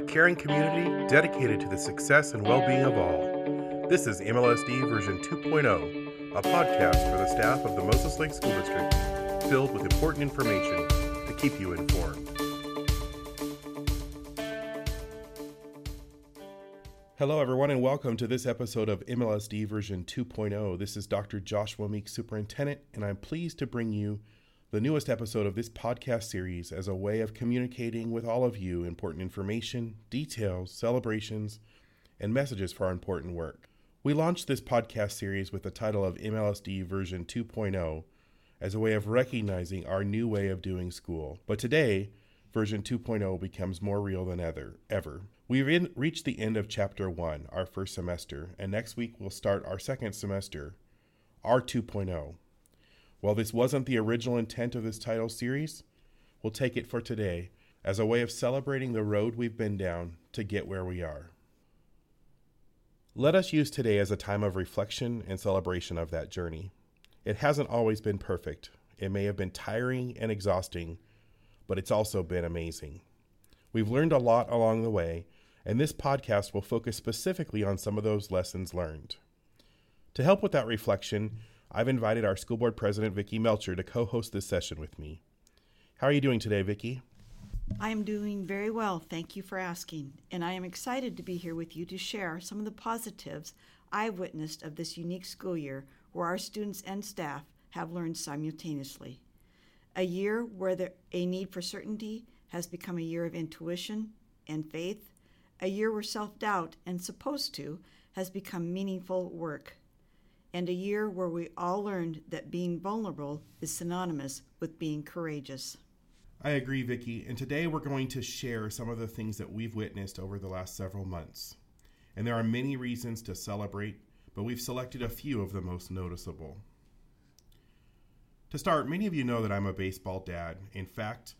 a caring community dedicated to the success and well being of all. This is MLSD version 2.0, a podcast for the staff of the Moses Lake School District filled with important information to keep you informed. Hello, everyone, and welcome to this episode of MLSD version 2.0. This is Dr. Joshua Meek, Superintendent, and I'm pleased to bring you the newest episode of this podcast series as a way of communicating with all of you important information, details, celebrations, and messages for our important work. We launched this podcast series with the title of MLSD version 2.0 as a way of recognizing our new way of doing school. But today, version 2.0 becomes more real than ever. ever. We've reached the end of chapter 1, our first semester, and next week we'll start our second semester, our 2.0. While this wasn't the original intent of this title series, we'll take it for today as a way of celebrating the road we've been down to get where we are. Let us use today as a time of reflection and celebration of that journey. It hasn't always been perfect. It may have been tiring and exhausting, but it's also been amazing. We've learned a lot along the way, and this podcast will focus specifically on some of those lessons learned. To help with that reflection, I've invited our school board president, Vicki Melcher, to co host this session with me. How are you doing today, Vicki? I am doing very well, thank you for asking, and I am excited to be here with you to share some of the positives I've witnessed of this unique school year where our students and staff have learned simultaneously. A year where the, a need for certainty has become a year of intuition and faith, a year where self doubt and supposed to has become meaningful work, and a year where we all learned that being vulnerable is synonymous with being courageous. I agree, Vicki, and today we're going to share some of the things that we've witnessed over the last several months. And there are many reasons to celebrate, but we've selected a few of the most noticeable. To start, many of you know that I'm a baseball dad. In fact,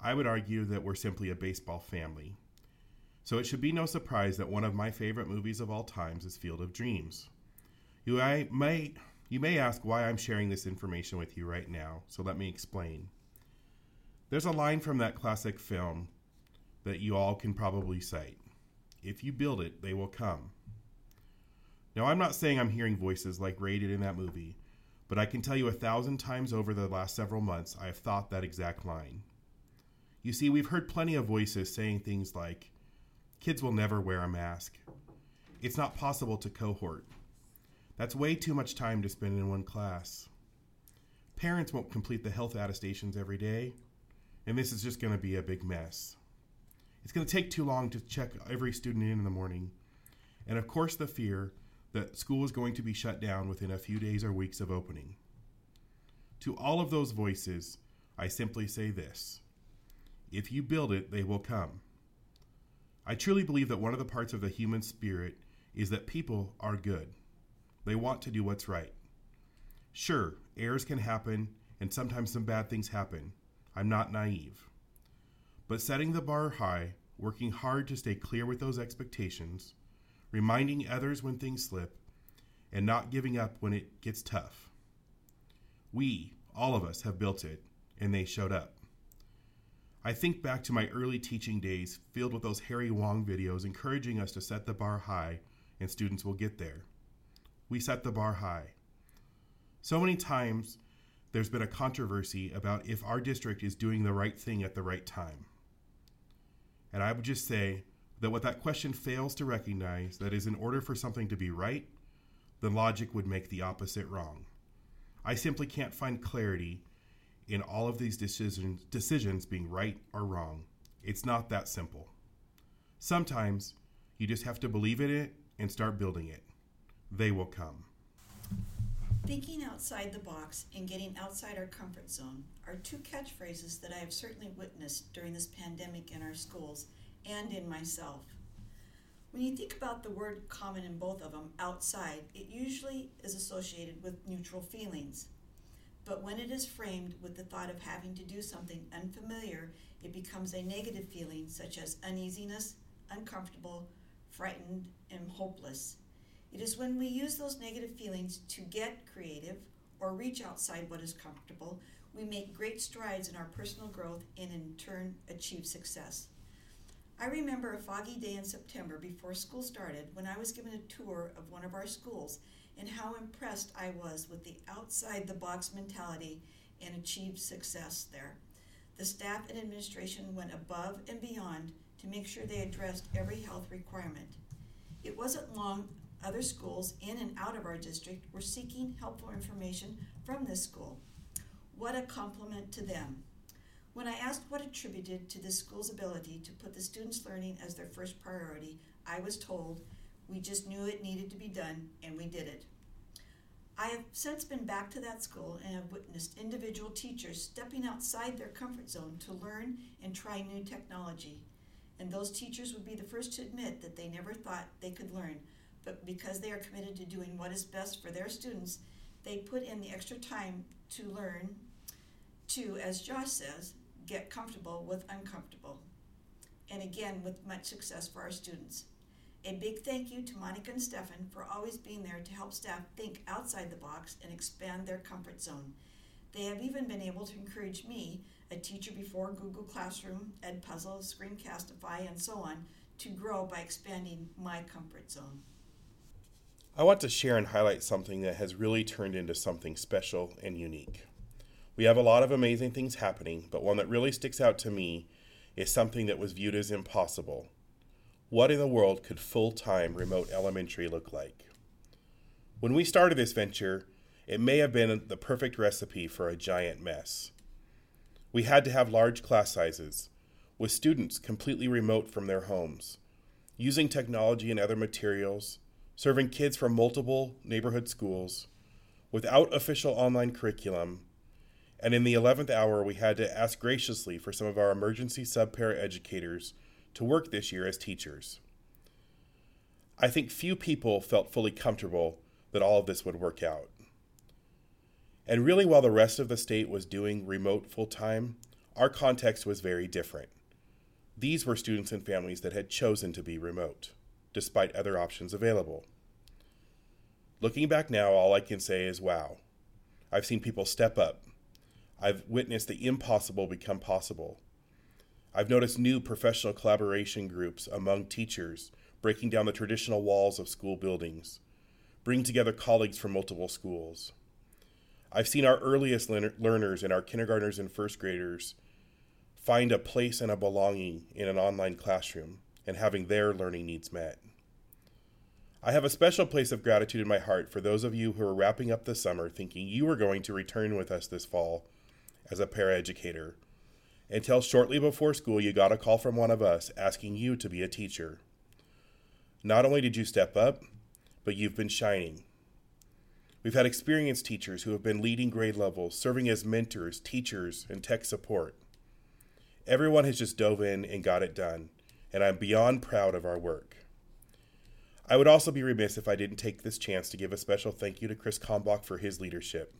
I would argue that we're simply a baseball family. So it should be no surprise that one of my favorite movies of all times is Field of Dreams. You may you may ask why I'm sharing this information with you right now, so let me explain. There's a line from that classic film that you all can probably cite. If you build it, they will come. Now, I'm not saying I'm hearing voices like Ray did in that movie, but I can tell you a thousand times over the last several months I have thought that exact line. You see, we've heard plenty of voices saying things like, kids will never wear a mask. It's not possible to cohort. That's way too much time to spend in one class. Parents won't complete the health attestations every day, and this is just going to be a big mess. It's going to take too long to check every student in in the morning. And of course, the fear that school is going to be shut down within a few days or weeks of opening. To all of those voices, I simply say this if you build it, they will come. I truly believe that one of the parts of the human spirit is that people are good. They want to do what's right. Sure, errors can happen, and sometimes some bad things happen. I'm not naive. But setting the bar high, working hard to stay clear with those expectations, reminding others when things slip, and not giving up when it gets tough. We, all of us, have built it, and they showed up. I think back to my early teaching days filled with those Harry Wong videos encouraging us to set the bar high, and students will get there we set the bar high. So many times there's been a controversy about if our district is doing the right thing at the right time. And I would just say that what that question fails to recognize that is in order for something to be right, then logic would make the opposite wrong. I simply can't find clarity in all of these decisions, decisions being right or wrong. It's not that simple. Sometimes you just have to believe in it and start building it they will come. Thinking outside the box and getting outside our comfort zone are two catchphrases that I have certainly witnessed during this pandemic in our schools and in myself. When you think about the word common in both of them, outside, it usually is associated with neutral feelings. But when it is framed with the thought of having to do something unfamiliar, it becomes a negative feeling such as uneasiness, uncomfortable, frightened, and hopeless. It is when we use those negative feelings to get creative or reach outside what is comfortable, we make great strides in our personal growth and in turn achieve success. I remember a foggy day in September before school started when I was given a tour of one of our schools and how impressed I was with the outside the box mentality and achieved success there. The staff and administration went above and beyond to make sure they addressed every health requirement. It wasn't long other schools in and out of our district were seeking helpful information from this school. What a compliment to them. When I asked what attributed to this school's ability to put the students' learning as their first priority, I was told we just knew it needed to be done and we did it. I have since been back to that school and have witnessed individual teachers stepping outside their comfort zone to learn and try new technology. And those teachers would be the first to admit that they never thought they could learn, but because they are committed to doing what is best for their students, they put in the extra time to learn to, as Josh says, get comfortable with uncomfortable. And again, with much success for our students. A big thank you to Monica and Stefan for always being there to help staff think outside the box and expand their comfort zone. They have even been able to encourage me, a teacher before Google Classroom, Edpuzzle, Screencastify, and so on, to grow by expanding my comfort zone. I want to share and highlight something that has really turned into something special and unique. We have a lot of amazing things happening, but one that really sticks out to me is something that was viewed as impossible. What in the world could full time remote elementary look like? When we started this venture, it may have been the perfect recipe for a giant mess. We had to have large class sizes, with students completely remote from their homes, using technology and other materials, serving kids from multiple neighborhood schools, without official online curriculum, and in the 11th hour, we had to ask graciously for some of our emergency subpara educators to work this year as teachers. I think few people felt fully comfortable that all of this would work out. And really, while the rest of the state was doing remote full time, our context was very different. These were students and families that had chosen to be remote, despite other options available. Looking back now, all I can say is wow. I've seen people step up, I've witnessed the impossible become possible. I've noticed new professional collaboration groups among teachers breaking down the traditional walls of school buildings, bringing together colleagues from multiple schools. I've seen our earliest learners and our kindergartners and first graders find a place and a belonging in an online classroom and having their learning needs met. I have a special place of gratitude in my heart for those of you who are wrapping up the summer thinking you are going to return with us this fall as a paraeducator. Until shortly before school, you got a call from one of us asking you to be a teacher. Not only did you step up, but you've been shining. We've had experienced teachers who have been leading grade levels, serving as mentors, teachers, and tech support. Everyone has just dove in and got it done, and I'm beyond proud of our work. I would also be remiss if I didn't take this chance to give a special thank you to Chris Kalmbach for his leadership.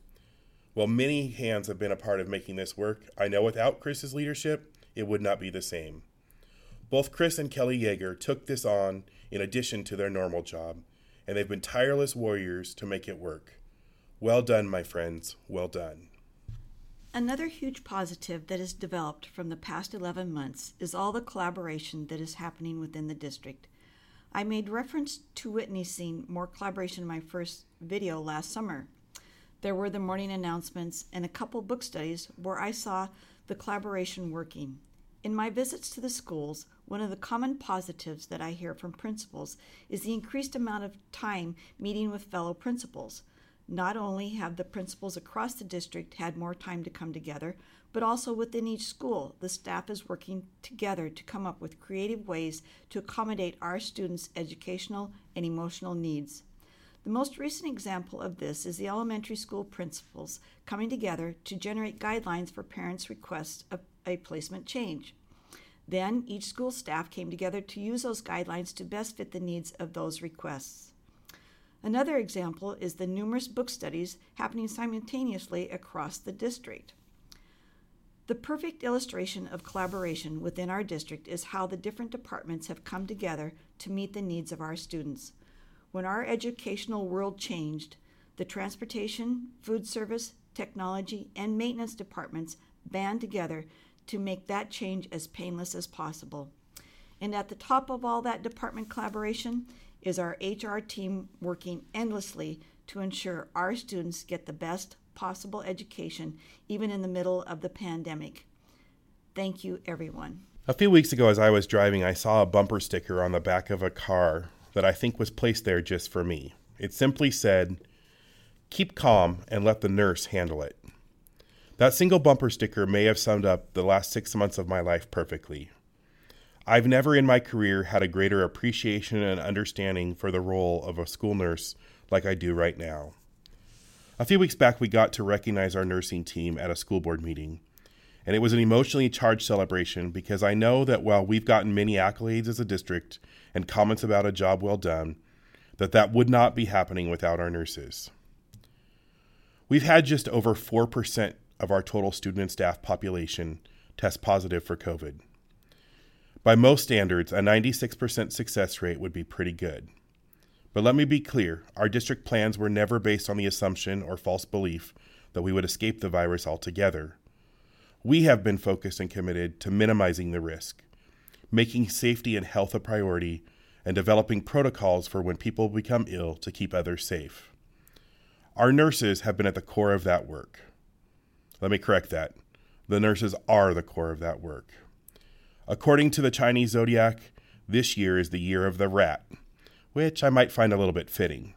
While many hands have been a part of making this work, I know without Chris's leadership, it would not be the same. Both Chris and Kelly Yeager took this on in addition to their normal job, and they've been tireless warriors to make it work. Well done, my friends. Well done. Another huge positive that has developed from the past 11 months is all the collaboration that is happening within the district. I made reference to witnessing more collaboration in my first video last summer. There were the morning announcements and a couple book studies where I saw the collaboration working. In my visits to the schools, one of the common positives that I hear from principals is the increased amount of time meeting with fellow principals. Not only have the principals across the district had more time to come together, but also within each school, the staff is working together to come up with creative ways to accommodate our students' educational and emotional needs. The most recent example of this is the elementary school principals coming together to generate guidelines for parents' requests of a placement change. Then each school staff came together to use those guidelines to best fit the needs of those requests. Another example is the numerous book studies happening simultaneously across the district. The perfect illustration of collaboration within our district is how the different departments have come together to meet the needs of our students. When our educational world changed, the transportation, food service, technology, and maintenance departments band together to make that change as painless as possible. And at the top of all that department collaboration is our HR team working endlessly to ensure our students get the best possible education, even in the middle of the pandemic. Thank you, everyone. A few weeks ago, as I was driving, I saw a bumper sticker on the back of a car that I think was placed there just for me. It simply said, Keep calm and let the nurse handle it. That single bumper sticker may have summed up the last six months of my life perfectly. I've never in my career had a greater appreciation and understanding for the role of a school nurse like I do right now. A few weeks back, we got to recognize our nursing team at a school board meeting, and it was an emotionally charged celebration because I know that while we've gotten many accolades as a district and comments about a job well done, that that would not be happening without our nurses. We've had just over 4% of our total student and staff population test positive for COVID. By most standards, a 96% success rate would be pretty good. But let me be clear our district plans were never based on the assumption or false belief that we would escape the virus altogether. We have been focused and committed to minimizing the risk, making safety and health a priority, and developing protocols for when people become ill to keep others safe. Our nurses have been at the core of that work. Let me correct that. The nurses are the core of that work. According to the Chinese zodiac, this year is the year of the rat, which I might find a little bit fitting.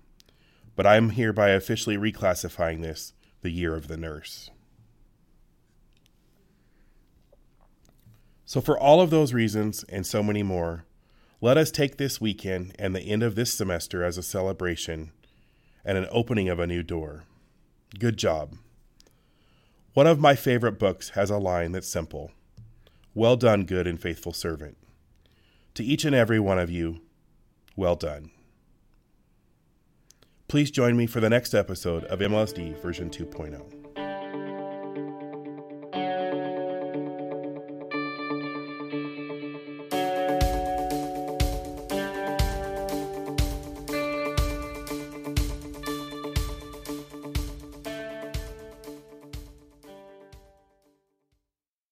But I am hereby officially reclassifying this the year of the nurse. So, for all of those reasons and so many more, let us take this weekend and the end of this semester as a celebration and an opening of a new door. Good job. One of my favorite books has a line that's simple Well done, good and faithful servant. To each and every one of you, well done. Please join me for the next episode of MLSD version 2.0.